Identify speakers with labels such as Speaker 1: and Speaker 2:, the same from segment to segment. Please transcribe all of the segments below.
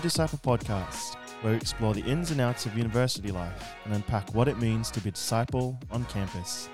Speaker 1: You Disciple podcast, where we explore the ins and outs of university life and unpack what it means to be a disciple on campus.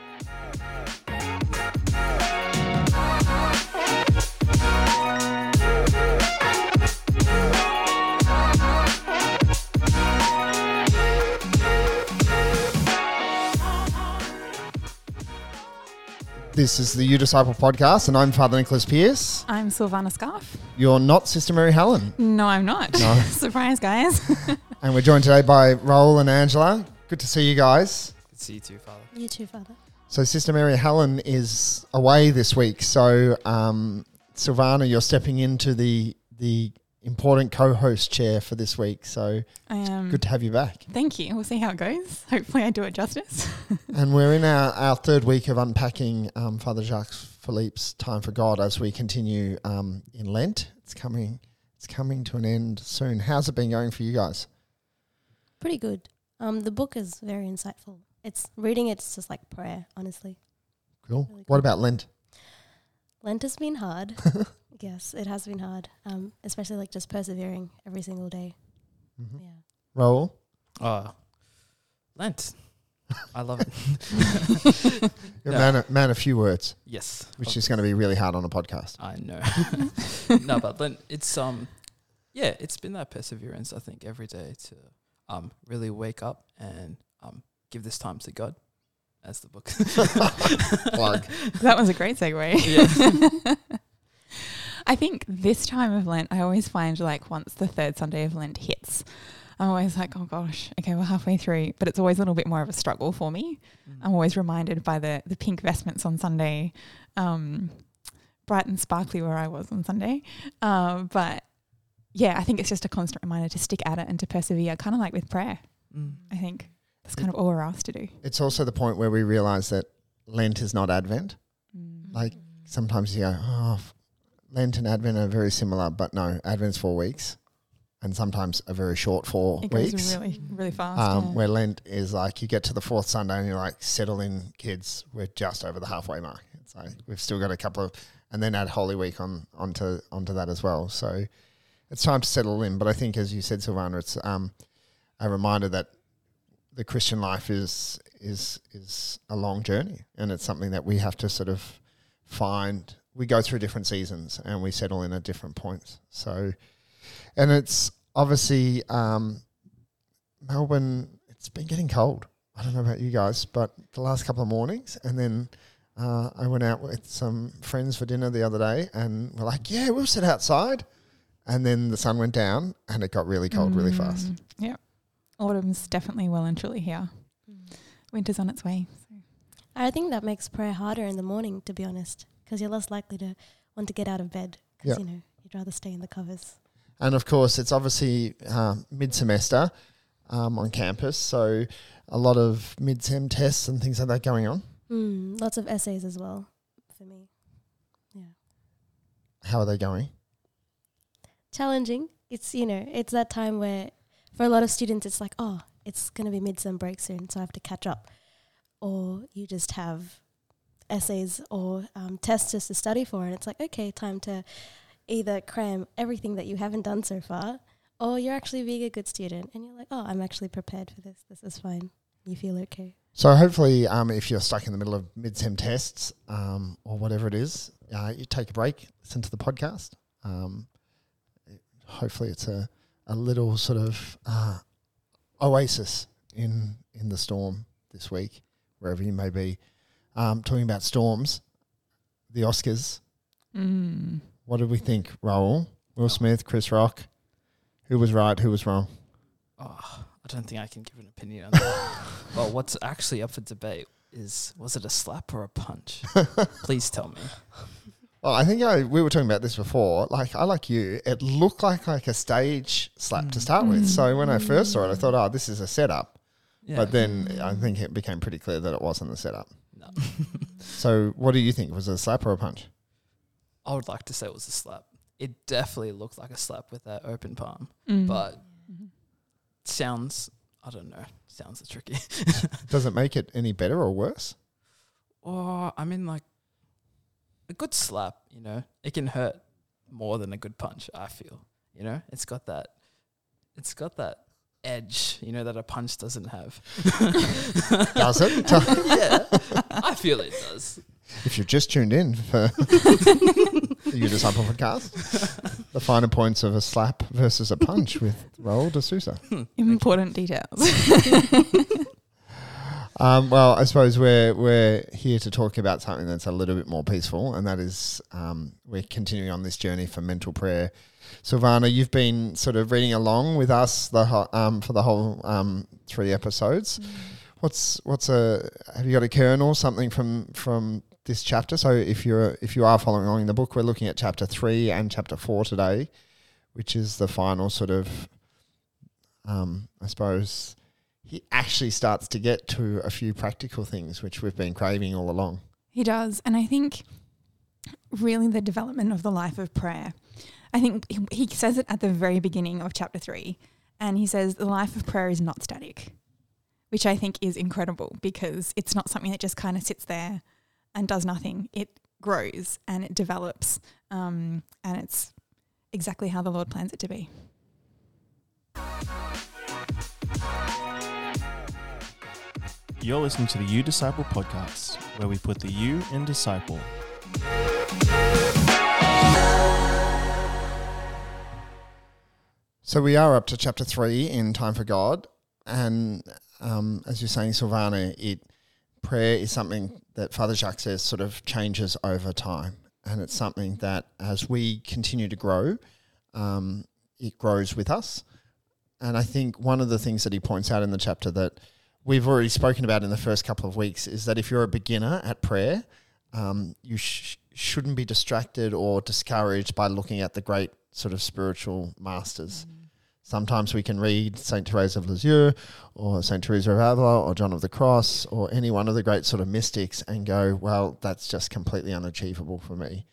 Speaker 2: This is the You Disciple podcast, and I'm Father Nicholas Pierce.
Speaker 3: I'm Silvana Scarf.
Speaker 2: You're not Sister Mary Helen.
Speaker 3: No, I'm not.
Speaker 2: No.
Speaker 3: Surprise, guys.
Speaker 2: And we're joined today by Raoul and Angella. Good to see you guys.
Speaker 4: Good to see you too, Father.
Speaker 5: You too, Father.
Speaker 2: So, Sister Mary Helen is away this week. So, um, Silvana, you're stepping into the the important co-host chair for this week. So,
Speaker 3: I am.
Speaker 2: good to have you back.
Speaker 3: Thank you. We'll see how it goes. Hopefully, I do it justice.
Speaker 2: and we're in our, our third week of unpacking um, Father Jacques Philippe's Time for God as we continue um, in Lent. It's coming. It's coming to an end soon. How's it been going for you guys?
Speaker 5: Pretty good. Um, the book is very insightful. It's reading it's just like prayer, honestly.
Speaker 2: Cool.
Speaker 5: Really
Speaker 2: What
Speaker 5: good.
Speaker 2: about Lent?
Speaker 5: Lent has been hard. yes, it has been hard. Um, especially like just persevering every single day.
Speaker 2: Mhm.
Speaker 5: Yeah.
Speaker 2: Raoul?
Speaker 4: Oh, Lent. I love it.
Speaker 2: You're
Speaker 4: No.
Speaker 2: a man, of- man of few words,
Speaker 4: yes.
Speaker 2: which is going to be really hard on a podcast.
Speaker 4: I know. no, but Lent, it's um, yeah, it's been that perseverance. I think every day to um really wake up and um give this time to God, as the book.
Speaker 2: Plug.
Speaker 3: that was a great segue.
Speaker 4: yeah.
Speaker 3: I think this time of Lent, I always find like once the third Sunday of Lent hits, I'm always like, oh gosh, okay, we're halfway through. But it's always a little bit more of a struggle for me. I'm always reminded by the the pink vestments on Sunday, um, bright and sparkly where I was on Sunday. Um, but yeah, I think it's just a constant reminder to stick at it and to persevere, kind of like with prayer.
Speaker 4: Mm.
Speaker 3: I think that's kind of all we're asked to do.
Speaker 2: It's also the point where we realize that Lent is not Advent. Like sometimes you go, oh, Lent and Advent are very similar, but no, Advent's four weeks, and sometimes a very short four
Speaker 3: it goes
Speaker 2: weeks.
Speaker 3: really, really fast.
Speaker 2: um,
Speaker 3: yeah.
Speaker 2: Where Lent is like you get to the fourth Sunday and you're like, settle in, kids. We're just over the halfway mark. It's like we've still got a couple of, and then add Holy Week on onto onto that as well. So it's time to settle in. But I think, as you said, Silvana, it's um, a reminder that the Christian life is is is a long journey, and it's something that we have to sort of find. We go through different seasons, and we settle in at different points. So, and it's obviously um, Melbourne. It's been getting cold. I don't know about you guys, but the last couple of mornings, and then uh, I went out with some friends for dinner the other day, and we're like, "Yeah, we'll sit outside." And then the sun went down, and it got really cold really fast.
Speaker 3: Mm, Yep. Autumn's definitely well and truly here. Winter's on its way. So.
Speaker 5: I think that makes prayer harder in the morning, to be honest, because you're less likely to want to get out of bed because
Speaker 2: Yeah.
Speaker 5: you know you'd rather stay in the covers.
Speaker 2: And of course, it's obviously um, mid semester um, on campus, so a lot of mid sem tests and things like that going on.
Speaker 5: Mm, lots of essays as well for me. Yeah.
Speaker 2: How are they going?
Speaker 5: challenging. It's you know, it's that time where for a lot of students it's like, oh, it's gonna be midsem break soon, so I have to catch up. Or you just have essays or um, tests just to study for, and it's like, okay, time to either cram everything that you haven't done so far, or you're actually being a good student, and you're like, oh, I'm actually prepared for this. This is fine. You feel okay.
Speaker 2: So hopefully, um, if you're stuck in the middle of mid sem tests um, or whatever it is, uh, you take a break, listen to the podcast. Um, hopefully, it's a, a little sort of uh, oasis in in the storm this week, wherever you may be. Um, talking about storms, the Oscars.
Speaker 3: Mm.
Speaker 2: What did we think, Raoul? Will Smith, Chris Rock. Who was right? Who was wrong?
Speaker 4: Oh, I don't think I can give an opinion on that. well, what's actually up for debate is was it a slap or a punch? Please tell me.
Speaker 2: Well, I think I, we were talking about this before. Like, I like you. It looked like like a stage slap to start with. So when I first saw it, I thought, oh, this is a setup.
Speaker 4: Yeah.
Speaker 2: But then I think it became pretty clear that it wasn't a setup.
Speaker 4: No.
Speaker 2: So what do you think? Was it a slap or a punch?
Speaker 4: I would like to say it was a slap. It definitely looked like a slap with that open palm,
Speaker 3: Mm.
Speaker 4: but sounds I don't know. Sounds tricky.
Speaker 2: Does it make it any better or worse?
Speaker 4: Or I mean, like a good slap. You know, it can hurt more than a good punch. I feel. You know, it's got that it's got that edge, you know, that a punch doesn't have.
Speaker 2: Does it?
Speaker 4: yeah, I feel it does.
Speaker 2: if you've just tuned in for You Disciple podcast, the finer points of a slap versus a punch with Raoul de Sousa. Hmm.
Speaker 3: Important details.
Speaker 2: Um, well, I suppose we're we're here to talk about something that's a little bit more peaceful, and that is um, we're continuing on this journey for mental prayer. Silvana, you've been sort of reading along with us the ho- um, for the whole um, three episodes. What's what's a have you got a kernel something from from this chapter? So if you're if you are following along in the book, we're looking at chapter three and chapter four today, which is the final sort of, um, I suppose he actually starts to get to a few practical things which we've been craving all along.
Speaker 3: He does. And I think really the development of the life of prayer. I think he, says it at the very beginning of chapter three. And he says the life of prayer is not static, which I think is incredible because it's not something that just kind of sits there and does nothing. It grows and it develops. Um, and it's exactly how the Lord plans it to be.
Speaker 1: You're listening to the You Disciple podcast, where we put the you in disciple.
Speaker 2: So we are up to chapter three in Time for God, and um, as you're saying, Silvana, it prayer is something that Father Jacques says sort of changes over time, and it's something that as we continue to grow, um, it grows with us. And I think one of the things that he points out in the chapter that we've already spoken about in the first couple of weeks is that if you're a beginner at prayer, um, you sh- shouldn't be distracted or discouraged by looking at the great sort of spiritual masters. Sometimes we can read Saint Teresa of Lisieux or Saint Teresa of Avila or John of the Cross or any one of the great sort of mystics and go, well, that's just completely unachievable for me.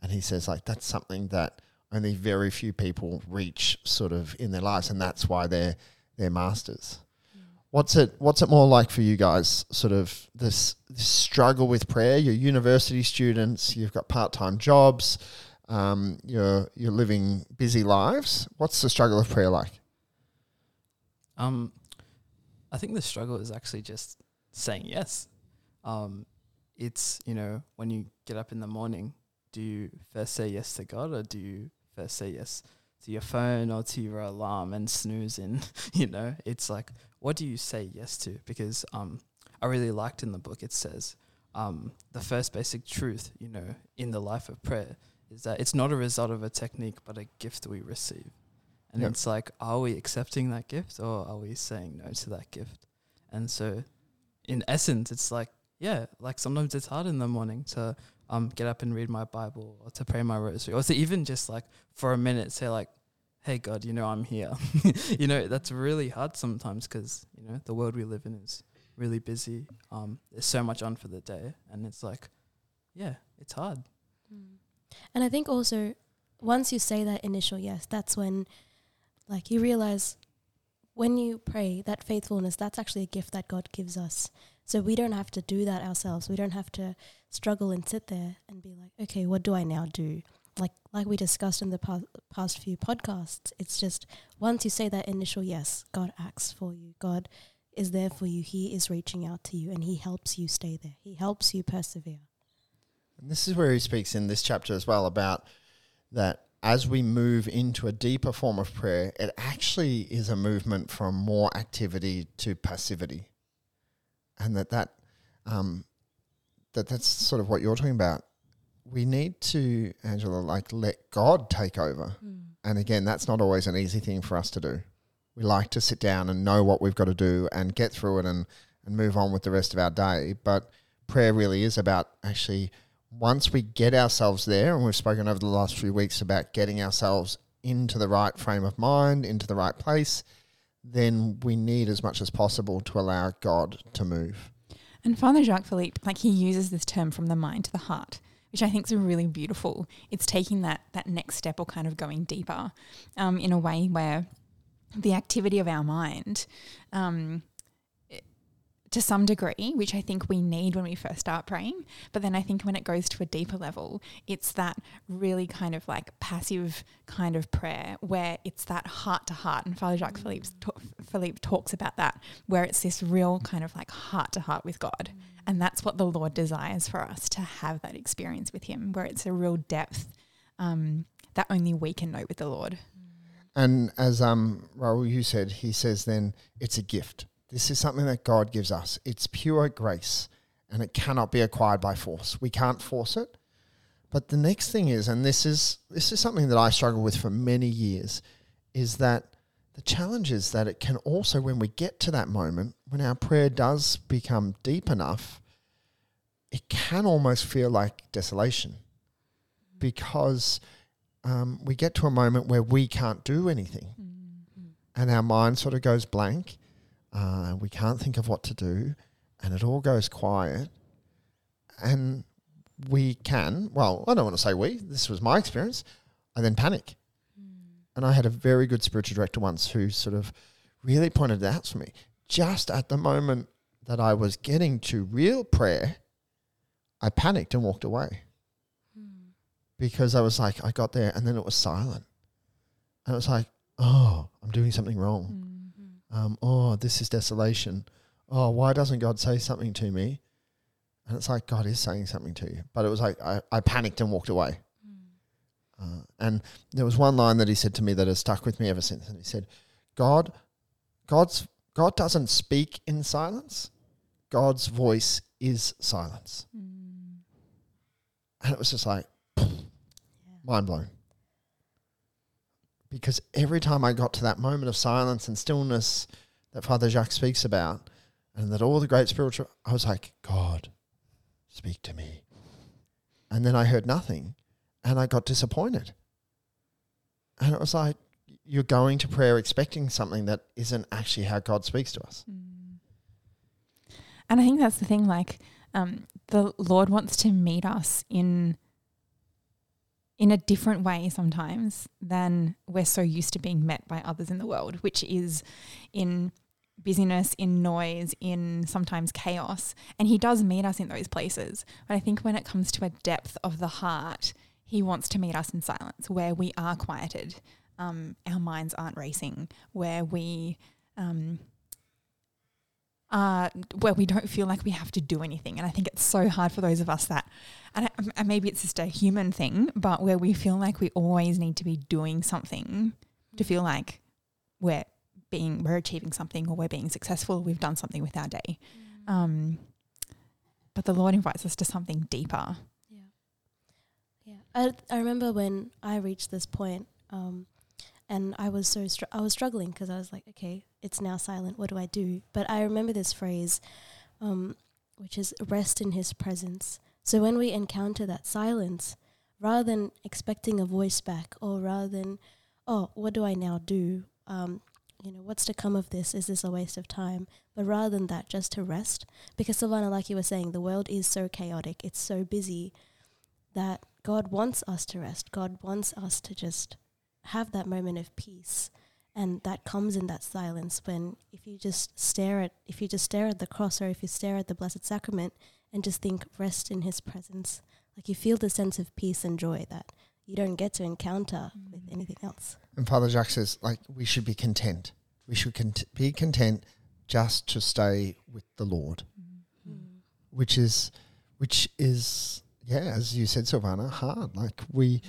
Speaker 2: And he says, like, that's something that only very few people reach sort of in their lives, and that's why they're they're masters. What's it What's it more like for you guys? Sort of this, this struggle with prayer. You're university students. You've got part time jobs. Um, you're you're living busy lives. What's the struggle of prayer like?
Speaker 4: Um, I think the struggle is actually just saying yes. Um, it's you know when you get up in the morning, do you first say yes to God or do you first say yes to your phone or to your alarm and snooze in? you know, it's like what do you say yes to? Because um, I really liked in the book it says um, the first basic truth, you know, in the life of prayer is that it's not a result of a technique but a gift we receive. And
Speaker 2: Yep.
Speaker 4: it's like, are we accepting that gift or are we saying no to that gift? And so, in essence, it's like, yeah, like sometimes it's hard in the morning to um get up and read my Bible or to pray my rosary or to even just like for a minute say like, hey God, you know I'm here. you know that's really hard sometimes because you know the world we live in is really busy. Um, there's so much on for the day, and it's like, yeah, it's hard.
Speaker 5: And I think also once you say that initial yes, that's when like you realize when you pray that faithfulness, that's actually a gift that God gives us. So we don't have to do that ourselves. We don't have to struggle and sit there and be like, okay, what do I now do? Like like we discussed in the past, past few podcasts, it's just once you say that initial yes, God acts for you. God is there for you. He is reaching out to you and he helps you stay there. He helps you persevere.
Speaker 2: And this is where he speaks in this chapter as well about that as we move into a deeper form of prayer, it actually is a movement from more activity to passivity, and that that um, that that's sort of what you're talking about. We need to, Angella, like let God take over. Mm. And again, that's not always an easy thing for us to do. We like to sit down and know what we've got to do and get through it and, and move on with the rest of our day. But prayer really is about actually, once we get ourselves there, and we've spoken over the last few weeks about getting ourselves into the right frame of mind, into the right place, then we need as much as possible to allow God to move.
Speaker 3: And Father Jacques Philippe, like he uses this term from the mind to the heart, which I think is really beautiful. It's taking that that next step or kind of going deeper um, in a way where the activity of our mind um, to some degree, which I think we need when we first start praying. But then I think when it goes to a deeper level, it's that really kind of like passive kind of prayer where it's that heart to heart. And Father Jacques Philippe, Philippe talks about that, where it's this real kind of like heart to heart with God. And that's what the Lord desires for us to have that experience with Him, where it's a real depth um, that only we can know with the Lord.
Speaker 2: And as um, Raoul, you said, he says then it's a gift. This is something that God gives us. It's pure grace and it cannot be acquired by force. We can't force it. But the next thing is, and this is this is something that I struggled with for many years, is that the challenge is that it can also, when we get to that moment, when our prayer does become deep enough, it can almost feel like desolation because um, we get to a moment where we can't do anything mm-hmm. and our mind sort of goes blank. Uh, we can't think of what to do and it all goes quiet. And we can, well, I don't want to say we, this was my experience. I then panic. Mm. And I had a very good spiritual director once who sort of really pointed it out to me. Just at the moment that I was getting to real prayer, I panicked and walked away because I was like, I got there and then it was silent. And it was like, oh, I'm doing something wrong. Mm-hmm. Um, oh, this is desolation. Oh, why doesn't God say something to me? And it's like, God is saying something to you. But it was like, I, I panicked and walked away. Mm. Uh, and there was one line that he said to me that has stuck with me ever since. And he said, God, God's, God doesn't speak in silence. God's voice is silence. Mm. And it was just like, mind blown. Because every time I got to that moment of silence and stillness that Father Jacques speaks about, and that all the great spiritual, I was like, God, speak to me. And then I heard nothing, and I got disappointed. And it was like, you're going to prayer expecting something that isn't actually how God speaks to us. Mm.
Speaker 3: And I think that's the thing, like, um, the Lord wants to meet us in in a different way sometimes than we're so used to being met by others in the world, which is in busyness, in noise, in sometimes chaos. And He does meet us in those places. But I think when it comes to a depth of the heart, He wants to meet us in silence, where we are quieted, um, our minds aren't racing, where we um, uh, where we don't feel like we have to do anything. And I think it's so hard for those of us that, and, and maybe it's just a human thing, but where we feel like we always need to be doing something to feel like we're being, we're achieving something or we're being successful, we've done something with our day. Mm. Um, but the Lord invites us to something deeper.
Speaker 5: Yeah. Yeah. I, I remember when I reached this point, um, and I was so str- I was struggling because I was like, okay, it's now silent. What do I do? But I remember this phrase, um, which is rest in His presence. So when we encounter that silence, rather than expecting a voice back, or rather than, oh, what do I now do? Um, you know, what's to come of this? Is this a waste of time? But rather than that, just to rest, because Silvana, like you were saying, the world is so chaotic, it's so busy that God wants us to rest. God wants us to just have that moment of peace and that comes in that silence when if you just stare at if you just stare at the cross or if you stare at the blessed sacrament and just think rest in his presence like you feel the sense of peace and joy that you don't get to encounter mm. with anything else
Speaker 2: and father jacques says like we should be content we should cont- be content just to stay with the lord mm. which is which is yeah as you said silvana hard like we mm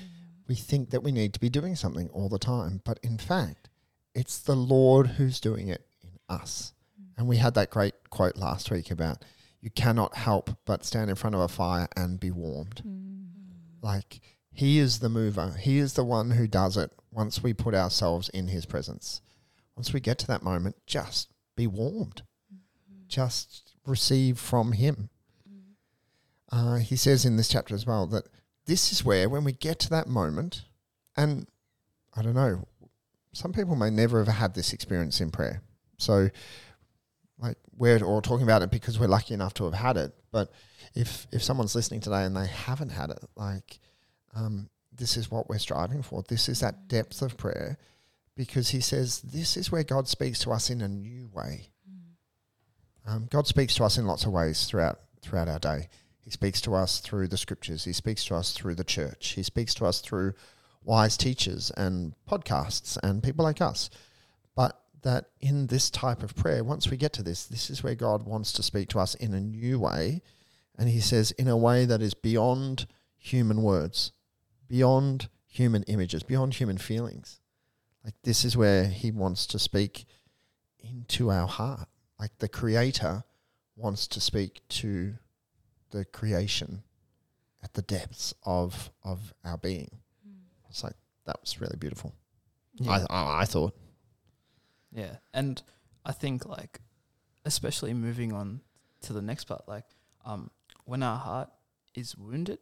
Speaker 2: we think that we need to be doing something all the time. But in fact, it's the Lord who's doing it in us. And we had that great quote last week about you cannot help but stand in front of a fire and be warmed. Mm. Like he is the mover, he is the one who does it once we put ourselves in his presence. Once we get to that moment, just be warmed, mm-hmm. just receive from him. Mm. Uh, he says in this chapter as well that this is where, when we get to that moment, and I don't know, some people may never have had this experience in prayer. So, like, we're all talking about it because we're lucky enough to have had it. But if if someone's listening today and they haven't had it, like, um, this is what we're striving for. This is that depth of prayer, because He says this is where God speaks to us in a new way. Um, God speaks to us in lots of ways throughout throughout our day. He speaks to us through the scriptures. He speaks to us through the church. He speaks to us through wise teachers and podcasts and people like us. But that in this type of prayer, once we get to this, this is where God wants to speak to us in a new way. And he says, in a way that is beyond human words, beyond human images, beyond human feelings. Like this is where he wants to speak into our heart. Like the creator wants to speak to the creation at the depths of of our being. It's like that was really beautiful.
Speaker 4: Yeah.
Speaker 2: I, I I thought.
Speaker 4: Yeah, and I think like, especially moving on to the next part, like, um, when our heart is wounded,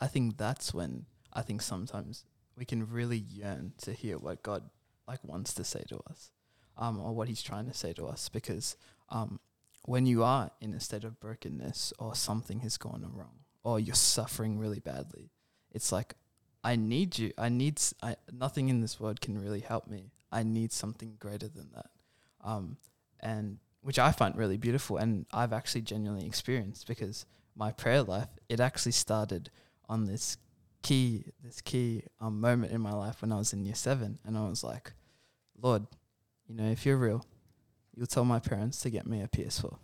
Speaker 4: I think that's when I think sometimes we can really yearn to hear what God like wants to say to us, um, or what He's trying to say to us, because um, when you are in a state of brokenness or something has gone wrong or you're suffering really badly, it's like I need you. I need s- I, nothing in this world can really help me. I need something greater than that, um, and which I find really beautiful, and I've actually genuinely experienced because my prayer life it actually started on this key this key um, moment in my life when I was in year seven, and I was like, Lord, you know, if you're real, you'll tell my parents to get me a PS4.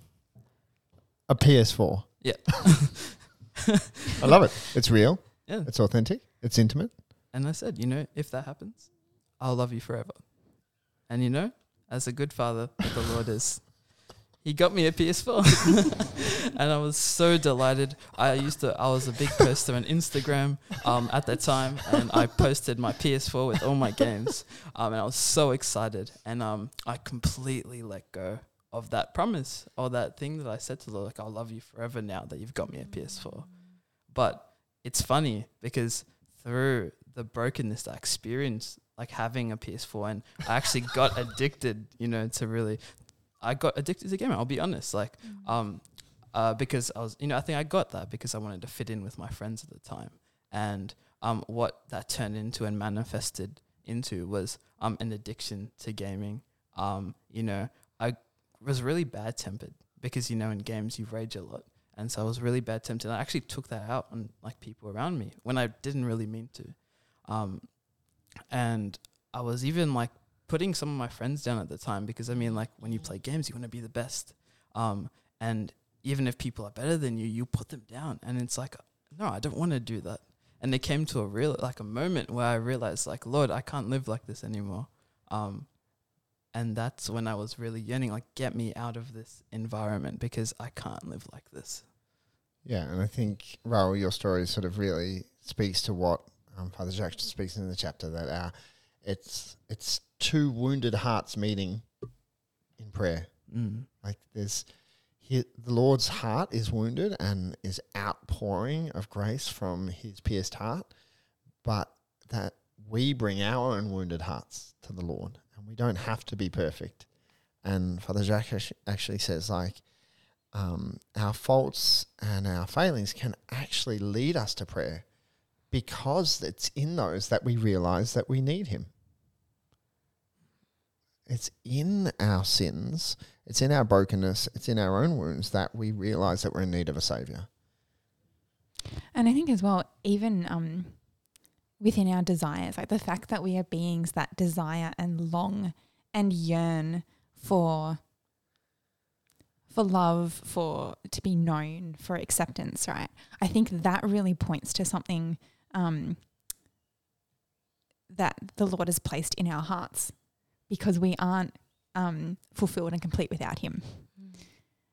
Speaker 2: A PS4.
Speaker 4: Yeah.
Speaker 2: I love it. It's real.
Speaker 4: Yeah.
Speaker 2: It's authentic. It's intimate.
Speaker 4: And I said, you know, if that happens, I'll love you forever. And you know, as a good father the Lord is, he got me a PS4. and I was so delighted. I used to, I was a big poster on Instagram um, at that time, and I posted my PS4 with all my games. Um, and I was so excited. And um, I completely let go of that promise or that thing that I said to the Lord, like, I'll love you forever now that you've got me a PS4. But it's funny because through the brokenness that I experienced, like having a PS4, and I actually got addicted, you know, to really, I got addicted to gaming. I'll be honest, like, um, uh, because I was, you know, I think I got that because I wanted to fit in with my friends at the time, and um, what that turned into and manifested into was um an addiction to gaming. Um, you know, I was really bad tempered because you know in games you rage a lot. And so I was really bad tempted. I actually took that out on like people around me when I didn't really mean to. Um, and I was even like putting some of my friends down at the time because I mean, like when you play games, you want to be the best. Um, and even if people are better than you, you put them down. And it's like, no, I don't want to do that. And it came to a real, like a moment where I realized, like, Lord, I can't live like this anymore. Um, and that's when I was really yearning, like, get me out of this environment because I can't live like this.
Speaker 2: Yeah, and I think Raoul, your story sort of really speaks to what um, Father Jacques speaks in the chapter that our it's it's two wounded hearts meeting in prayer.
Speaker 4: Mm.
Speaker 2: Like there's he, the Lord's heart is wounded and is outpouring of grace from His pierced heart, but that we bring our own wounded hearts to the Lord, and we don't have to be perfect. And Father Jacques actually says like um, our faults and our failings can actually lead us to prayer because it's in those that we realize that we need Him. It's in our sins, it's in our brokenness, it's in our own wounds that we realize that we're in need of a Savior.
Speaker 3: And I think as well, even um, within our desires, like the fact that we are beings that desire and long and yearn for for love, for to be known, for acceptance, right? I think that really points to something um, that the Lord has placed in our hearts because we aren't um, fulfilled and complete without Him.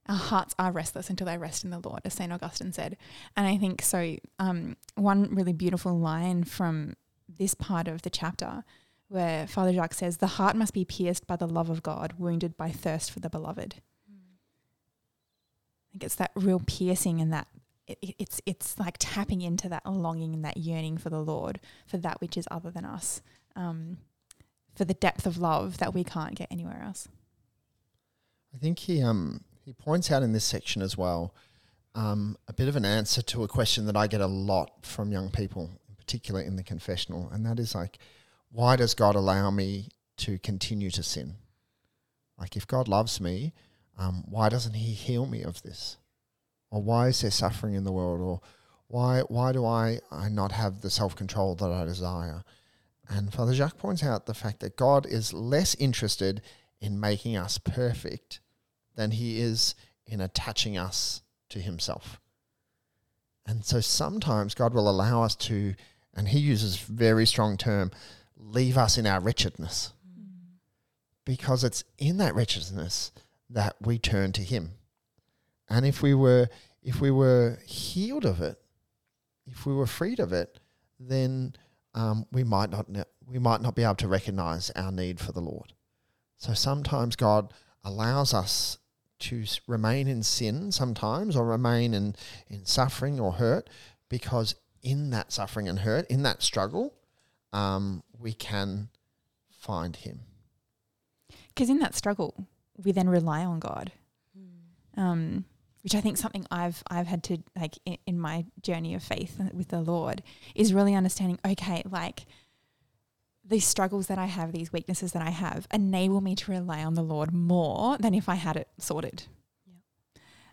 Speaker 3: Our hearts are restless until they rest in the Lord, as St. Augustine said. And I think so. Um, one really beautiful line from this part of the chapter where Father Jacques says, The heart must be pierced by the love of God, wounded by thirst for the beloved. Think it's that real piercing and that it- it's it's like tapping into that longing and that yearning for the Lord, for that which is other than us, um, for the depth of love that we can't get anywhere else.
Speaker 2: I think he um he points out in this section as well um, a bit of an answer to a question that I get a lot from young people, in particular in the confessional, and that is like, why does God allow me to continue to sin? Like, if God loves me, um, why doesn't He heal me of this? Or why is there suffering in the world? Or why why do I, I not have the self control that I desire? And Father Jacques points out the fact that God is less interested in making us perfect than he is in attaching us to himself. And so sometimes God will allow us to, and he uses very strong term, leave us in our wretchedness. Because it's in that wretchedness that we turn to him. And if we were if we were healed of it, if we were freed of it, then um, we might not we might not be able to recognize our need for the Lord. So sometimes God allows us to remain in sin sometimes or remain in, in suffering or hurt because in that suffering and hurt, in that struggle, um, we can find Him.
Speaker 3: Because in that struggle, we then rely on God, um, which I think something I've I've had to like in, in my journey of faith with the Lord is really understanding. Okay, like these struggles that I have, these weaknesses that I have, enable me to rely on the Lord more than if I had it sorted.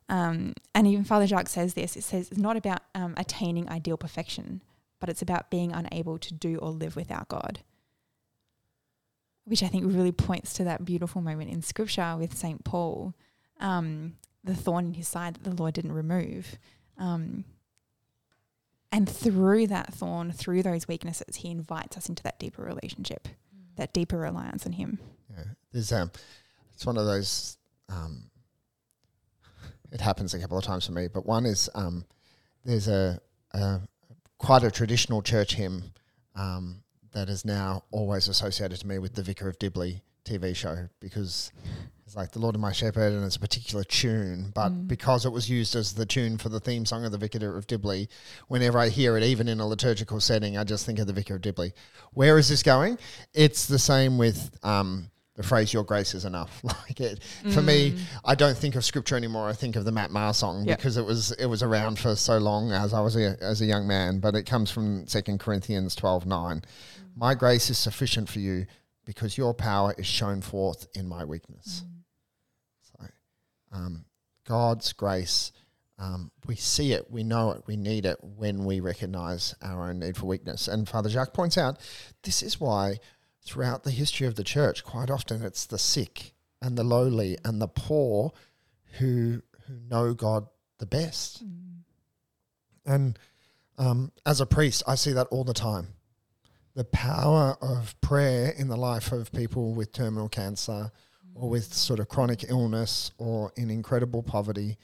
Speaker 3: Um, and even Father Jacques says this. It says it's not about um, attaining ideal perfection, but it's about being unable to do or live without God which I think really points to that beautiful moment in scripture with St. Paul, um, the thorn in his side that the Lord didn't remove. Um, and through that thorn, through those weaknesses, he invites us into that deeper relationship, that deeper reliance on him.
Speaker 2: Yeah, there's um, it's one of those. Um, it happens a couple of times for me, but one is um, there's a, a quite a traditional church hymn um, that is now always associated to me with the Vicar of Dibley TV show because it's like the Lord of my Shepherd and it's a particular tune, but
Speaker 3: Mm.
Speaker 2: because it was used as the tune for the theme song of the Vicar of Dibley, whenever I hear it, even in a liturgical setting, I just think of the Vicar of Dibley. Where is this going? It's the same with um, the phrase "Your grace is enough." Like it for me, I don't think of scripture anymore. I think of the Matt Maher song
Speaker 3: Yeah.
Speaker 2: because it was it was around for so long as I was a, as a young man. But it comes from Second Corinthians twelve nine. My grace is sufficient for you because your power is shown forth in my weakness. So, um, God's grace, um, we see it, we know it, we need it when we recognize our own need for weakness. And Father Jacques points out this is why throughout the history of the church, quite often it's the sick and the lowly and the poor who who know God the best. And um, as a priest, I see that all the time. The power of prayer in the life of people with terminal cancer or with sort of chronic illness or in incredible poverty.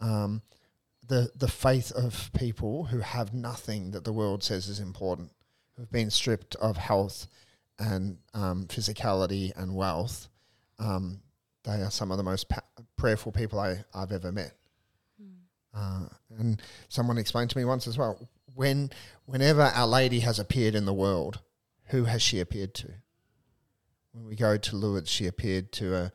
Speaker 2: Um, the, the faith of people who have nothing that the world says is important, who've been stripped of health and um, physicality and wealth. Um, they are some of the most pa- prayerful people I, I've ever met. Uh, and someone explained to me once as well when whenever Our Lady has appeared in the world, who has she appeared to? When we go to Lourdes, she appeared to a,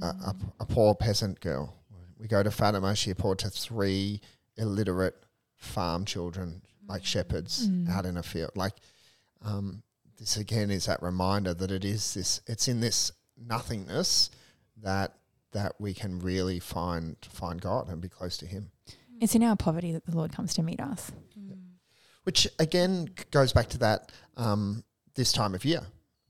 Speaker 2: a, a, a poor peasant girl. We go to Fatima, she appeared to three illiterate farm children, like shepherds
Speaker 3: Mm.
Speaker 2: out in a field. Like, um, this again is that reminder that it is this, it's in this nothingness that that we can really find find God and be close to Him.
Speaker 3: It's in our poverty that the Lord comes to meet us.
Speaker 2: Which again goes back to that um, this time of year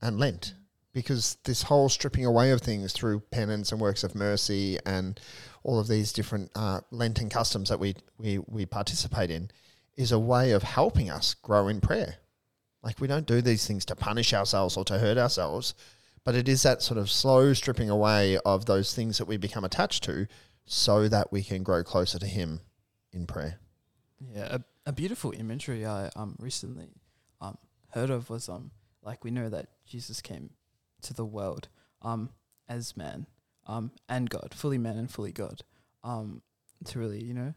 Speaker 2: and Lent, because this whole stripping away of things through penance and works of mercy and all of these different uh, Lenten customs that we, we we participate in is a way of helping us grow in prayer. Like we don't do these things to punish ourselves or to hurt ourselves, but it is that sort of slow stripping away of those things that we become attached to, so that we can grow closer to Him in prayer.
Speaker 4: Yeah, a, beautiful imagery I um recently um heard of was um like we know that Jesus came to the world um as man um and God, fully man and fully God, um to really you know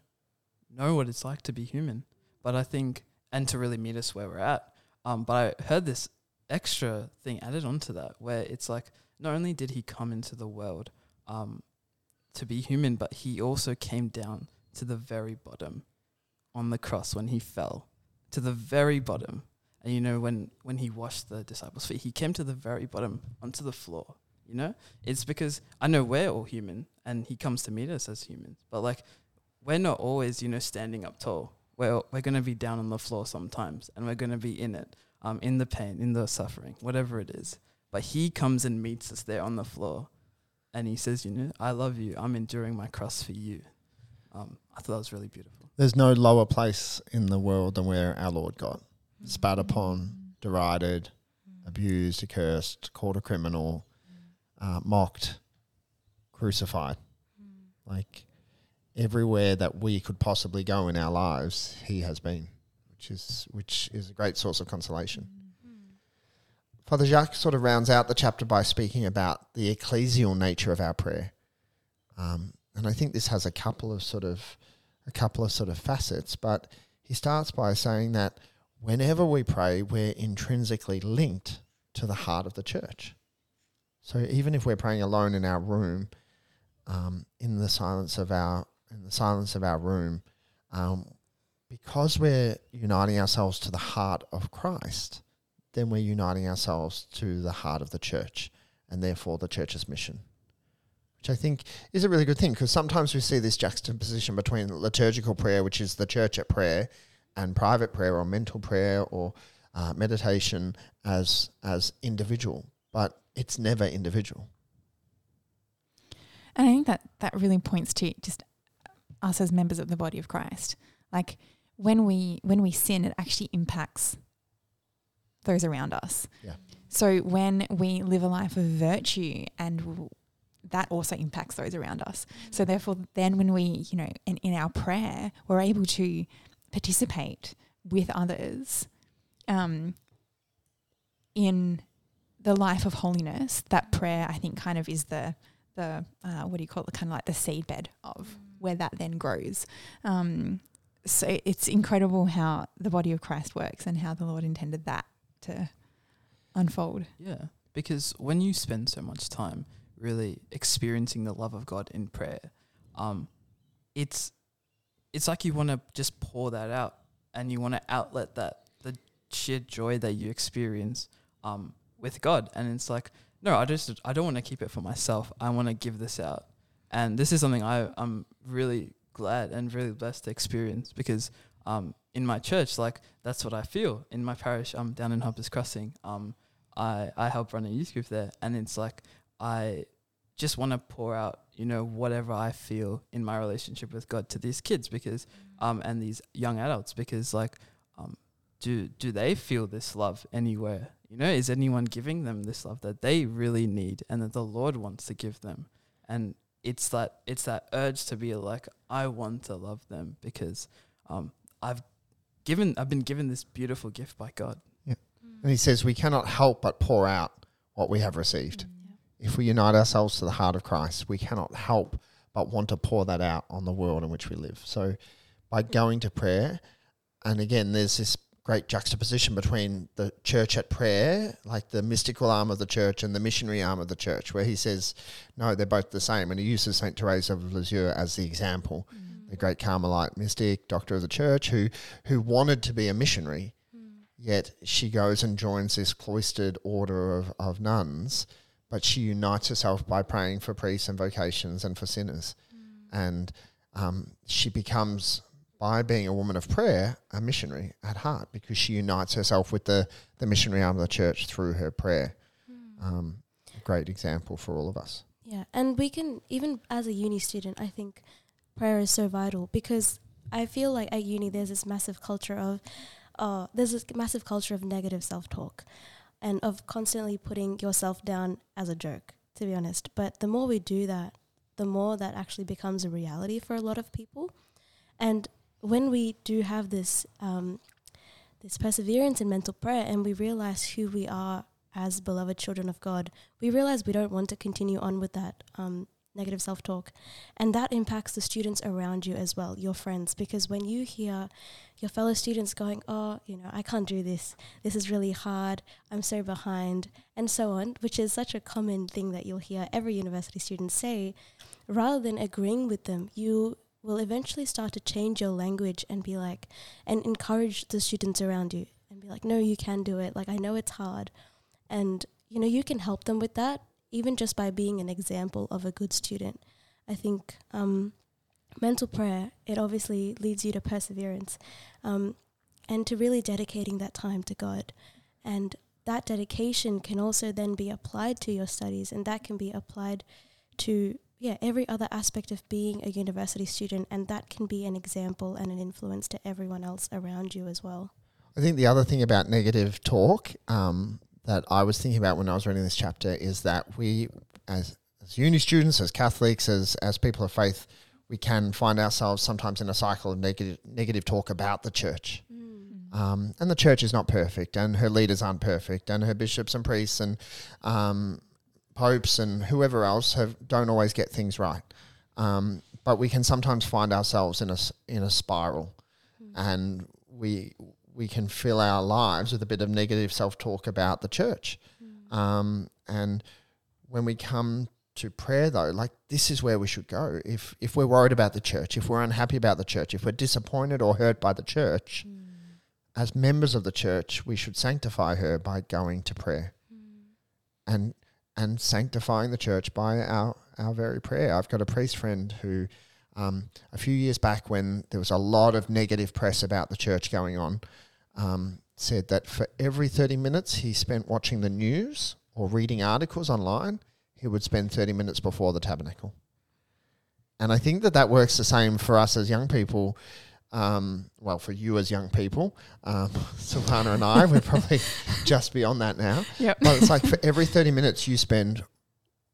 Speaker 4: know what it's like to be human. But I think and to really meet us where we're at. Um, but I heard this extra thing added onto that where it's like not only did he come into the world um to be human, but he also came down to the very bottom on the cross when he fell to the very bottom. And you know when when he washed the disciples' feet, he came to the very bottom onto the floor You know, it's because I know we're all human, and He comes to meet us as humans. But like, we're not always, you know, standing up tall. We're we're gonna be down on the floor sometimes, and we're gonna be in it, um, in the pain, in the suffering, whatever it is. But He comes and meets us there on the floor, and He says, you know, I love you. I'm enduring my cross for you. Um, I thought that was really beautiful.
Speaker 2: There's no lower place in the world than where our Lord got spat upon, derided, abused, accursed, called a criminal, uh, mocked, crucified. Like everywhere that we could possibly go in our lives, he has been, which is which is a great source of consolation. Father Jacques sort of rounds out the chapter by speaking about the ecclesial nature of our prayer, um, and I think this has a couple of sort of a couple of sort of facets. But he starts by saying that whenever we pray, we're intrinsically linked to the heart of the church. So even if we're praying alone in our room, um, in the silence of our in the silence of our room, um, because we're uniting ourselves to the heart of Christ, then we're uniting ourselves to the heart of the church, and therefore the church's mission. Which I think is a really good thing because sometimes we see this juxtaposition between liturgical prayer, which is the church at prayer, and private prayer or mental prayer or uh, meditation as as individual, but it's never individual.
Speaker 3: And I think that that really points to just us as members of the body of Christ. Like when we when we sin, it actually impacts those around us.
Speaker 2: Yeah.
Speaker 3: So when we live a life of virtue and that also impacts those around us. So therefore then when we, you know, in, in our prayer, we're able to participate with others um, in the life of holiness. That prayer, I think, kind of is the the uh, what do you call it? Kind of like the seed bed of where that then grows. Um, so it's incredible how the body of Christ works and how the Lord intended that to unfold.
Speaker 4: Yeah, because when you spend so much time really experiencing the love of God in prayer, um, it's it's like you want to just pour that out and you want to outlet that the sheer joy that you experience um, with God, and it's like no, I just I don't want to keep it for myself. I want to give this out, and this is something I I'm really glad and really blessed to experience because um, in my church, like that's what I feel in my parish. I'm down in Hoppers Crossing. Um, I I help run a youth group there, and it's like I just want to pour out, you know, whatever I feel in my relationship with God to these kids because, um, and these young adults because like, um, do do they feel this love anywhere? You know, is anyone giving them this love that they really need and that the Lord wants to give them? And it's that it's that urge to be like, I want to love them because um, I've given I've been given this beautiful gift by God.
Speaker 2: Yeah, And he says we cannot help but pour out what we have received. If we unite ourselves to the heart of Christ, we cannot help but want to pour that out on the world in which we live. So by going to prayer, and again, there's this great juxtaposition between the church at prayer, like the mystical arm of the church, and the missionary arm of the church, where he says, no, they're both the same. And he uses St. Therese of Lisieux as the example, mm. the great Carmelite mystic, doctor of the church, who, who wanted to be a missionary, mm. yet she goes and joins this cloistered order of, of nuns, but she unites herself by praying for priests and vocations and for sinners. And um, she becomes by being a woman of prayer, a missionary at heart, because she unites herself with the, the missionary arm of the church through her prayer. Um, great example for all of us.
Speaker 5: Yeah, and we can even as a uni student, I think prayer is so vital because I feel like at uni there's this massive culture of, uh, there's this massive culture of negative self-talk, and of constantly putting yourself down as a joke, To be honest, but the more we do that, the more that actually becomes a reality for a lot of people, and when we do have this um, this perseverance in mental prayer and we realize who we are as beloved children of God, we realize we don't want to continue on with that um, negative self talk. And that impacts the students around you as well, your friends, because when you hear your fellow students going, Oh, you know, I can't do this, this is really hard, I'm so behind, and so on, which is such a common thing that you'll hear every university student say, rather than agreeing with them, you will eventually start to change your language and be like, and encourage the students around you and be like, no, you can do it. Like, I know it's hard. And, you know, you can help them with that even just by being an example of a good student. I think um, mental prayer, it obviously leads you to perseverance um, and to really dedicating that time to God. And that dedication can also then be applied to your studies and that can be applied to yeah every other aspect of being a university student and that can be an example and an influence to everyone else around you as well
Speaker 2: I think the other thing about negative talk um, that I was thinking about when I was reading this chapter is that we, as, as uni students, as Catholics, as, as people of faith, we can find ourselves sometimes in a cycle of negative, negative talk about the church. Um, and the church is not perfect, and her leaders aren't perfect, and her bishops and priests and um, popes and whoever else have don't always get things right. Um, but we can sometimes find ourselves in a in a spiral, and we we can fill our lives with a bit of negative self talk about the church. Um, and when we come to prayer, though, like this is where we should go. If if we're worried about the church, if we're unhappy about the church, if we're disappointed or hurt by the church, as members of the church, we should sanctify her by going to prayer, and and sanctifying the church by our our very prayer. I've got a priest friend who. Um, a few years back, when there was a lot of negative press about the church going on, um, said that for every 30 minutes he spent watching the news or reading articles online, he would spend 30 minutes before the tabernacle. And I think that that works the same for us as young people. Um, well, for you as young people, um, Silvana and I, we're probably just beyond that now.
Speaker 3: Yep.
Speaker 2: But it's like for every 30 minutes you spend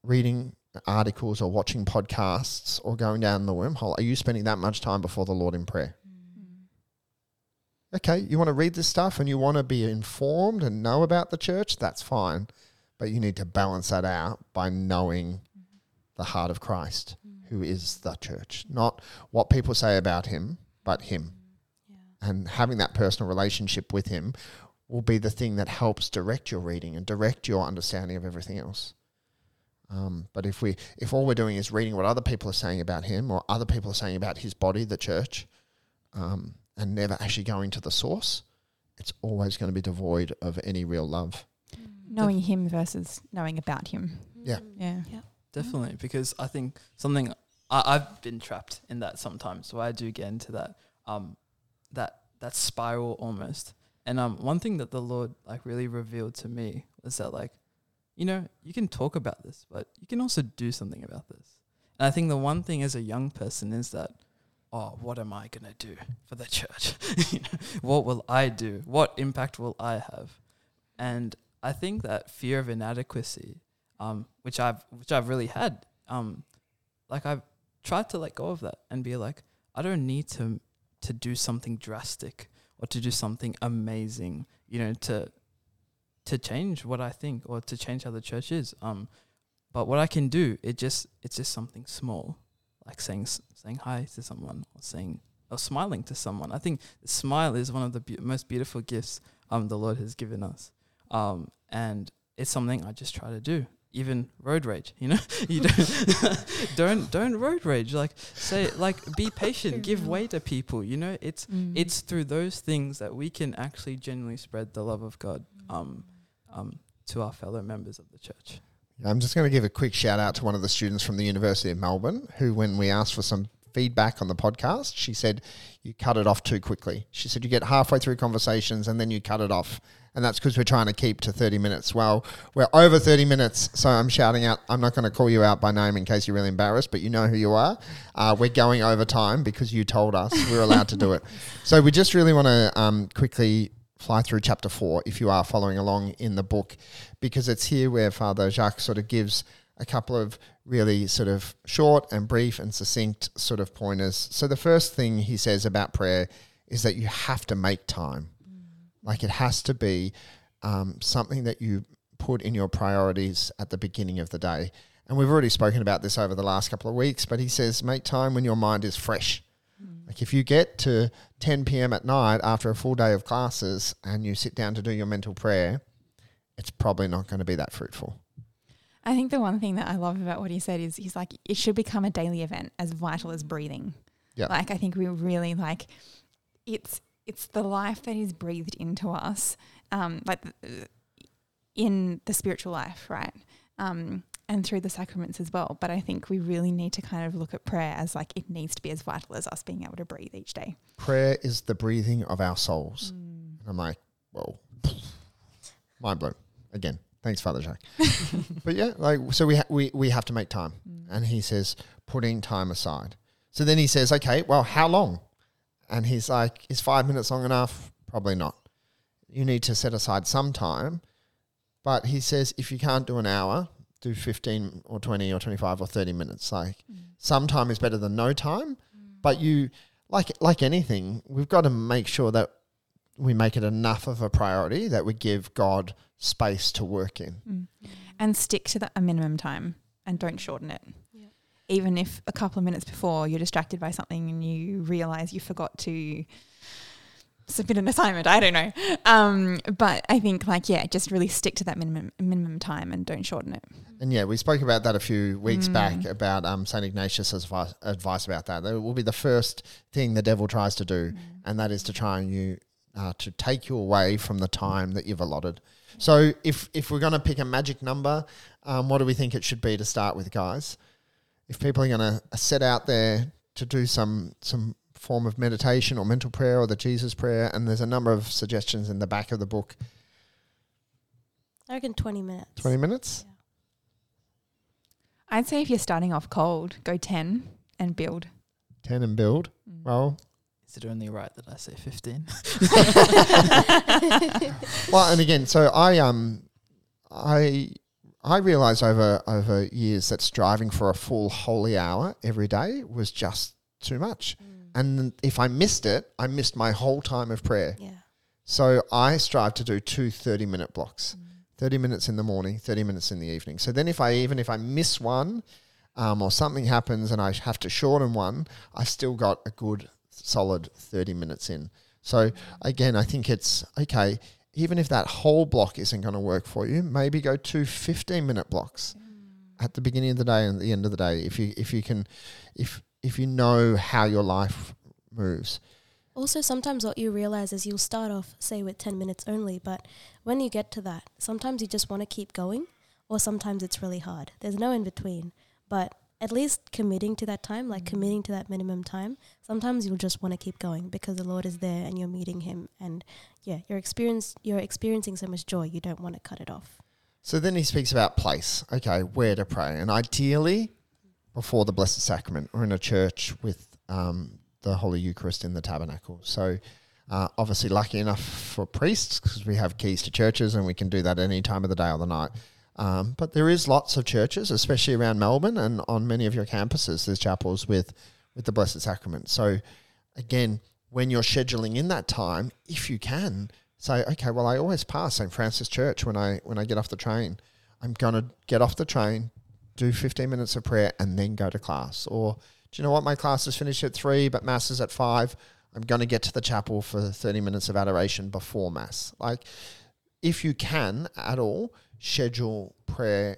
Speaker 2: reading articles or watching podcasts or going down the wormhole, are you spending that much time before the Lord in prayer? Okay, you want to read this stuff and you want to be informed and know about the church, that's fine. But you need to balance that out by knowing the heart of Christ, who is the church. Not what people say about him, but him. And having that personal relationship with him will be the thing that helps direct your reading and direct your understanding of everything else. Um, but if we if all we're doing is reading what other people are saying about him or other people are saying about his body, the church, um, and never actually going to the source, it's always going to be devoid of any real love.
Speaker 3: Knowing him versus knowing about him.
Speaker 2: Yeah.
Speaker 3: Yeah.
Speaker 4: Definitely, because I think something I, I've been trapped in that sometimes. So I do get into that um that that spiral almost. And um one thing that the Lord like really revealed to me was that like, you know, you can talk about this, but you can also do something about this. And I think the one thing as a young person is that, oh, what am I gonna do for the church? What will I do? What impact will I have? And I think that fear of inadequacy um, which I've which I've really had. Um, like I've tried to let go of that and be like, I don't need to to do something drastic or to do something amazing, you know, to to change what I think or to change how the church is. Um, but what I can do, it just it's just something small, like saying saying hi to someone or saying or smiling to someone. I think the smile is one of the be- most beautiful gifts um the Lord has given us. Um, and it's something I just try to do. Even road rage, you know, you don't don't don't road rage. Like say like be patient, give way to people. You know, it's
Speaker 3: Mm.
Speaker 4: it's through those things that we can actually genuinely spread the love of God um, um, to our fellow members of the church.
Speaker 2: I'm just going to give a quick shout out to one of the students from the University of Melbourne who, when we asked for some feedback on the podcast, she said, You cut it off too quickly. She said, You get halfway through conversations and then you cut it off. And that's because we're trying to keep to 30 minutes. Well, we're over 30 minutes. So I'm shouting out, I'm not going to call you out by name in case you're really embarrassed, but you know who you are. Uh, we're going over time because you told us we're allowed to do it. So we just really want to um, quickly fly through chapter four if you are following along in the book, because it's here where Father Jacques sort of gives a couple of really sort of short and brief and succinct sort of pointers. So the first thing he says about prayer is that you have to make time. Like it has to be um, something that you put in your priorities at the beginning of the day. And we've already spoken about this over the last couple of weeks, but he says make time when your mind is fresh. Like if you get to 10 p.m. at night after a full day of classes and you sit down to do your mental prayer, it's probably not going to be that fruitful.
Speaker 3: I think the one thing that I love about what he said is he's like, it should become a daily event as vital as breathing.
Speaker 2: Yeah.
Speaker 3: Like, I think we really like it's it's the life that is breathed into us, um, like in the spiritual life, right? Um, and through the sacraments as well. But I think we really need to kind of look at prayer as like it needs to be as vital as us being able to breathe each day.
Speaker 2: Prayer is the breathing of our souls.
Speaker 3: Mm.
Speaker 2: And I'm like, whoa, mind blown. Again, thanks, Father Jacques. but yeah, like so we ha- we we have to make time,
Speaker 3: Mm.
Speaker 2: and he says putting time aside. So then he says, okay, well, how long? And he's like, is five minutes long enough? Probably not. You need to set aside some time. But he says, if you can't do an hour, do 15 or 20 or 25 or 30 minutes. Like mm. some time is better than no time. Mm. But you, like, like anything, we've got to make sure that we make it enough of a priority that we give God space to work in.
Speaker 3: Mm. mm. And stick to the, a minimum time and don't shorten it.
Speaker 5: Yeah.
Speaker 3: Even if a couple of minutes before you're distracted by something and you realize you forgot to submit an assignment, I don't know. Um, but I think like yeah, just really stick to that minimum minimum time and don't shorten it.
Speaker 2: And yeah, we spoke about that a few weeks
Speaker 3: Mm.
Speaker 2: back about um, St. Ignatius's advice, advice about that. That will be the first thing the devil tries to do, and that is to try and you uh, to take you away from the time that you've allotted. So if if we're going to pick a magic number, um, what do we think it should be to start with, guys? If people are going to set out there to do some some form of meditation or mental prayer or the Jesus prayer, and there's a number of suggestions in the back of the book.
Speaker 5: I reckon 20 minutes.
Speaker 2: Twenty minutes.
Speaker 3: I'd say if you're starting off cold, go ten and build.
Speaker 2: 10 and build.
Speaker 3: Mm.
Speaker 2: Well,
Speaker 4: Is it only right that I say 15?
Speaker 2: well, and again, so I um, I I realized over over years that striving for a full holy hour every day was just too much. And if I missed it, I missed my whole time of prayer.
Speaker 5: Yeah.
Speaker 2: So I strive to do two 30 minute blocks mm. 30 minutes in the morning, 30 minutes in the evening. So then, if I even if I miss one um, or something happens and I have to shorten one, I've still got a good solid 30 minutes in. So mm. again, I think it's okay. Even if that whole block isn't going to work for you, maybe go two 15 minute blocks mm. at the beginning of the day and at the end of the day. If you if you can, if if you know how your life moves.
Speaker 5: Also, sometimes what you realize is you'll start off, say, with 10 minutes only, but when you get to that, sometimes you just want to keep going, or sometimes it's really hard. There's no in between. But at least committing to that time, like mm. committing to that minimum time, sometimes you'll just want to keep going because the Lord is there and you're meeting Him, and yeah, you're experience you're experiencing so much joy, you don't want to cut it off.
Speaker 2: So then he speaks about place. Okay, where to pray, and ideally before the Blessed Sacrament or in a church with um, the Holy Eucharist in the tabernacle. So uh, obviously, lucky enough for priests because we have keys to churches and we can do that any time of the day or the night. Um, but there is lots of churches, especially around Melbourne and on many of your campuses. There's chapels with with the Blessed Sacrament. So again, when you're scheduling in that time, if you can say, okay, well, I always pass St Francis Church when I when I get off the train. I'm gonna get off the train, do 15 minutes of prayer, and then go to class. Or do you know what? My class is finished at three, but mass is at five. I'm going to get to the chapel for 30 minutes of adoration before mass. Like, if you can at all, schedule prayer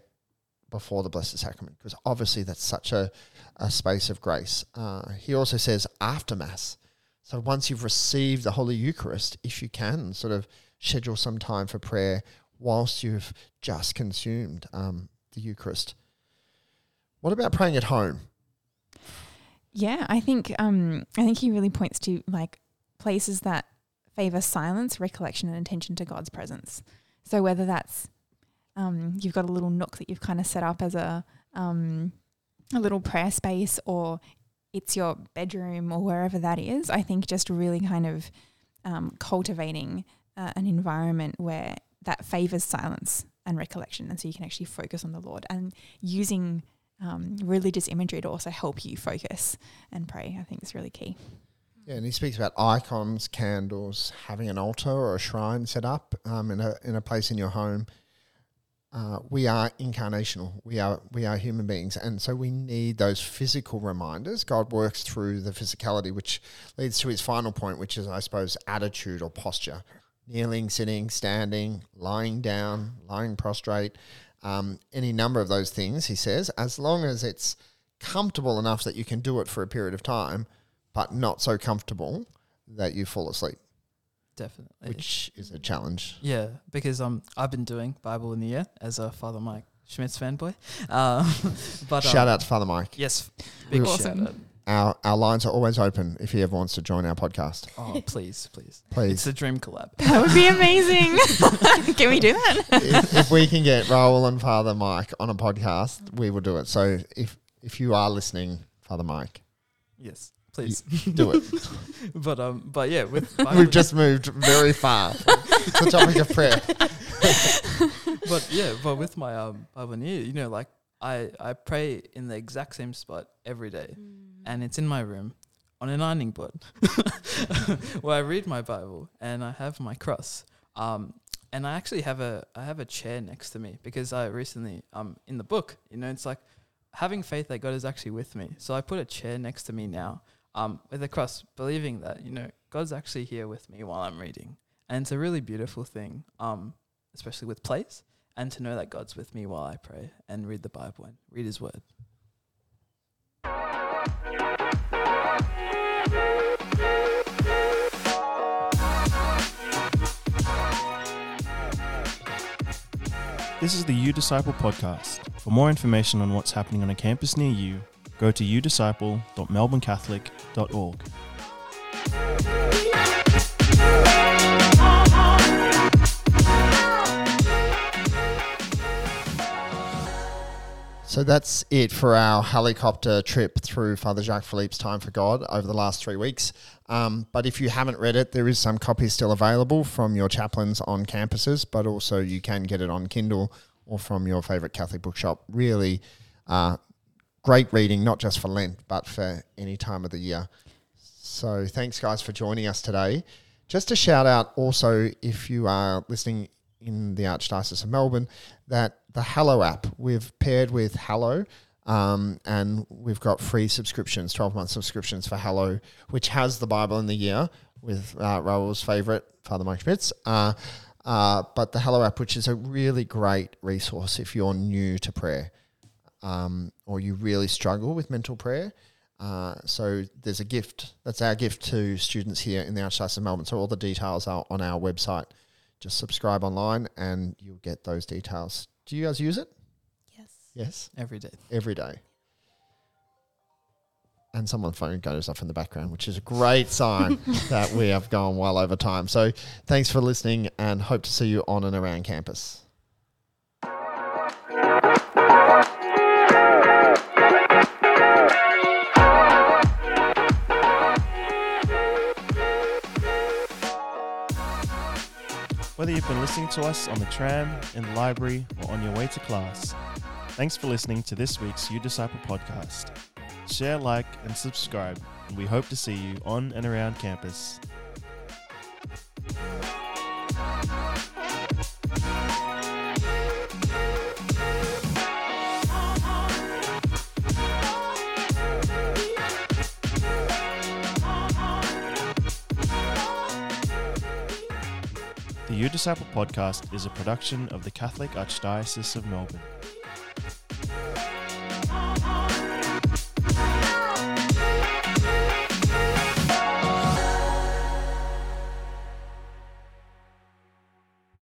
Speaker 2: before the Blessed Sacrament, because obviously that's such a, a space of grace. Uh, he also says after mass. So once you've received the Holy Eucharist, if you can, sort of schedule some time for prayer whilst you've just consumed um, the Eucharist. What about praying at home?
Speaker 3: Yeah, I think um, I think he really points to like places that favor silence, recollection, and attention to God's presence. So whether that's um, you've got a little nook that you've kind of set up as a um, a little prayer space, or it's your bedroom or wherever that is, I think just really kind of um, cultivating uh, an environment where that favors silence and recollection, and so you can actually focus on the Lord and using um, religious imagery to also help you focus and pray. I think is really key.
Speaker 2: Yeah, and he speaks about icons, candles, having an altar or a shrine set up um, in a in a place in your home. Uh, we are incarnational. We are we are human beings, and so we need those physical reminders. God works through the physicality, which leads to his final point, which is, I suppose, attitude or posture: kneeling, sitting, standing, lying down, lying prostrate. Um, any number of those things, he says, as long as it's comfortable enough that you can do it for a period of time, but not so comfortable that you fall asleep,
Speaker 4: Definitely.
Speaker 2: which is a challenge.
Speaker 4: yeah, because um, I've been doing Bible in the Year as a Father Mike Schmitz fanboy. Um, but
Speaker 2: Shout
Speaker 4: um,
Speaker 2: out to Father Mike.
Speaker 4: Yes, big
Speaker 3: Awesome.
Speaker 4: shout out.
Speaker 2: Our our lines are always open if he ever wants to join our podcast.
Speaker 4: Oh, please, please.
Speaker 2: Please.
Speaker 4: It's a dream collab.
Speaker 3: That would be amazing. Can we do that?
Speaker 2: if, if we can get Raoul and Father Mike on a podcast, we will do it. So if if you are listening, Father Mike,
Speaker 4: Yes, please
Speaker 2: do it.
Speaker 4: but um, but yeah, with
Speaker 2: We've just moved very far the topic of prayer.
Speaker 4: but yeah, but with my um Bible near, you know, like I I pray in the exact same spot every day, and it's in my room on an ironing board where I read my Bible and I have my cross. Um, and I actually have a I have a chair next to me because I recently um in the book, you know, it's like having faith that God is actually with me. So I put a chair next to me now, um, with a cross, believing that you know God's actually here with me while I'm reading, and it's a really beautiful thing. Um, especially with place, and to know that God's with me while I pray and read the Bible and read His Word.
Speaker 1: This is the You Disciple podcast. For more information on what's happening on a campus near you, go to udisciple.melbournecatholic.org.
Speaker 2: So that's it for our helicopter trip through Father Jacques Philippe's Time for God over the last three weeks. Um, but if you haven't read it, there is some copies still available from your chaplains on campuses, but also you can get it on Kindle or from your favourite Catholic bookshop. Really uh, great reading, not just for Lent, but for any time of the year. So thanks, guys, for joining us today. Just a shout out also, if you are listening in the Archdiocese of Melbourne, that the Hallow app, we've paired with Hallow um, and we've got free subscriptions, 12 month subscriptions for Hallow, which has the Bible in the year with uh, Raoul's favourite, Father Mike Schmitz. Uh, uh, but the Hallow app, which is a really great resource if you're new to prayer um, or you really struggle with mental prayer. Uh, so there's a gift. That's our gift to students here in the Archdiocese of Melbourne. So all the details are on our website. Just subscribe online and you'll get those details. Do you guys use it?
Speaker 5: Yes.
Speaker 2: Yes,
Speaker 4: Every day.
Speaker 2: every day. And someone's phone goes off in the background, which is a great sign that we have gone well over time. So thanks for listening and hope to see you on and around campus.
Speaker 1: Whether you've been listening to us on the tram, in the library, or on your way to class, thanks for listening to this week's You Disciple podcast. Share, like, and subscribe, and we hope to see you on and around campus. The You Disciple podcast is a production of the Catholic Archdiocese of Melbourne.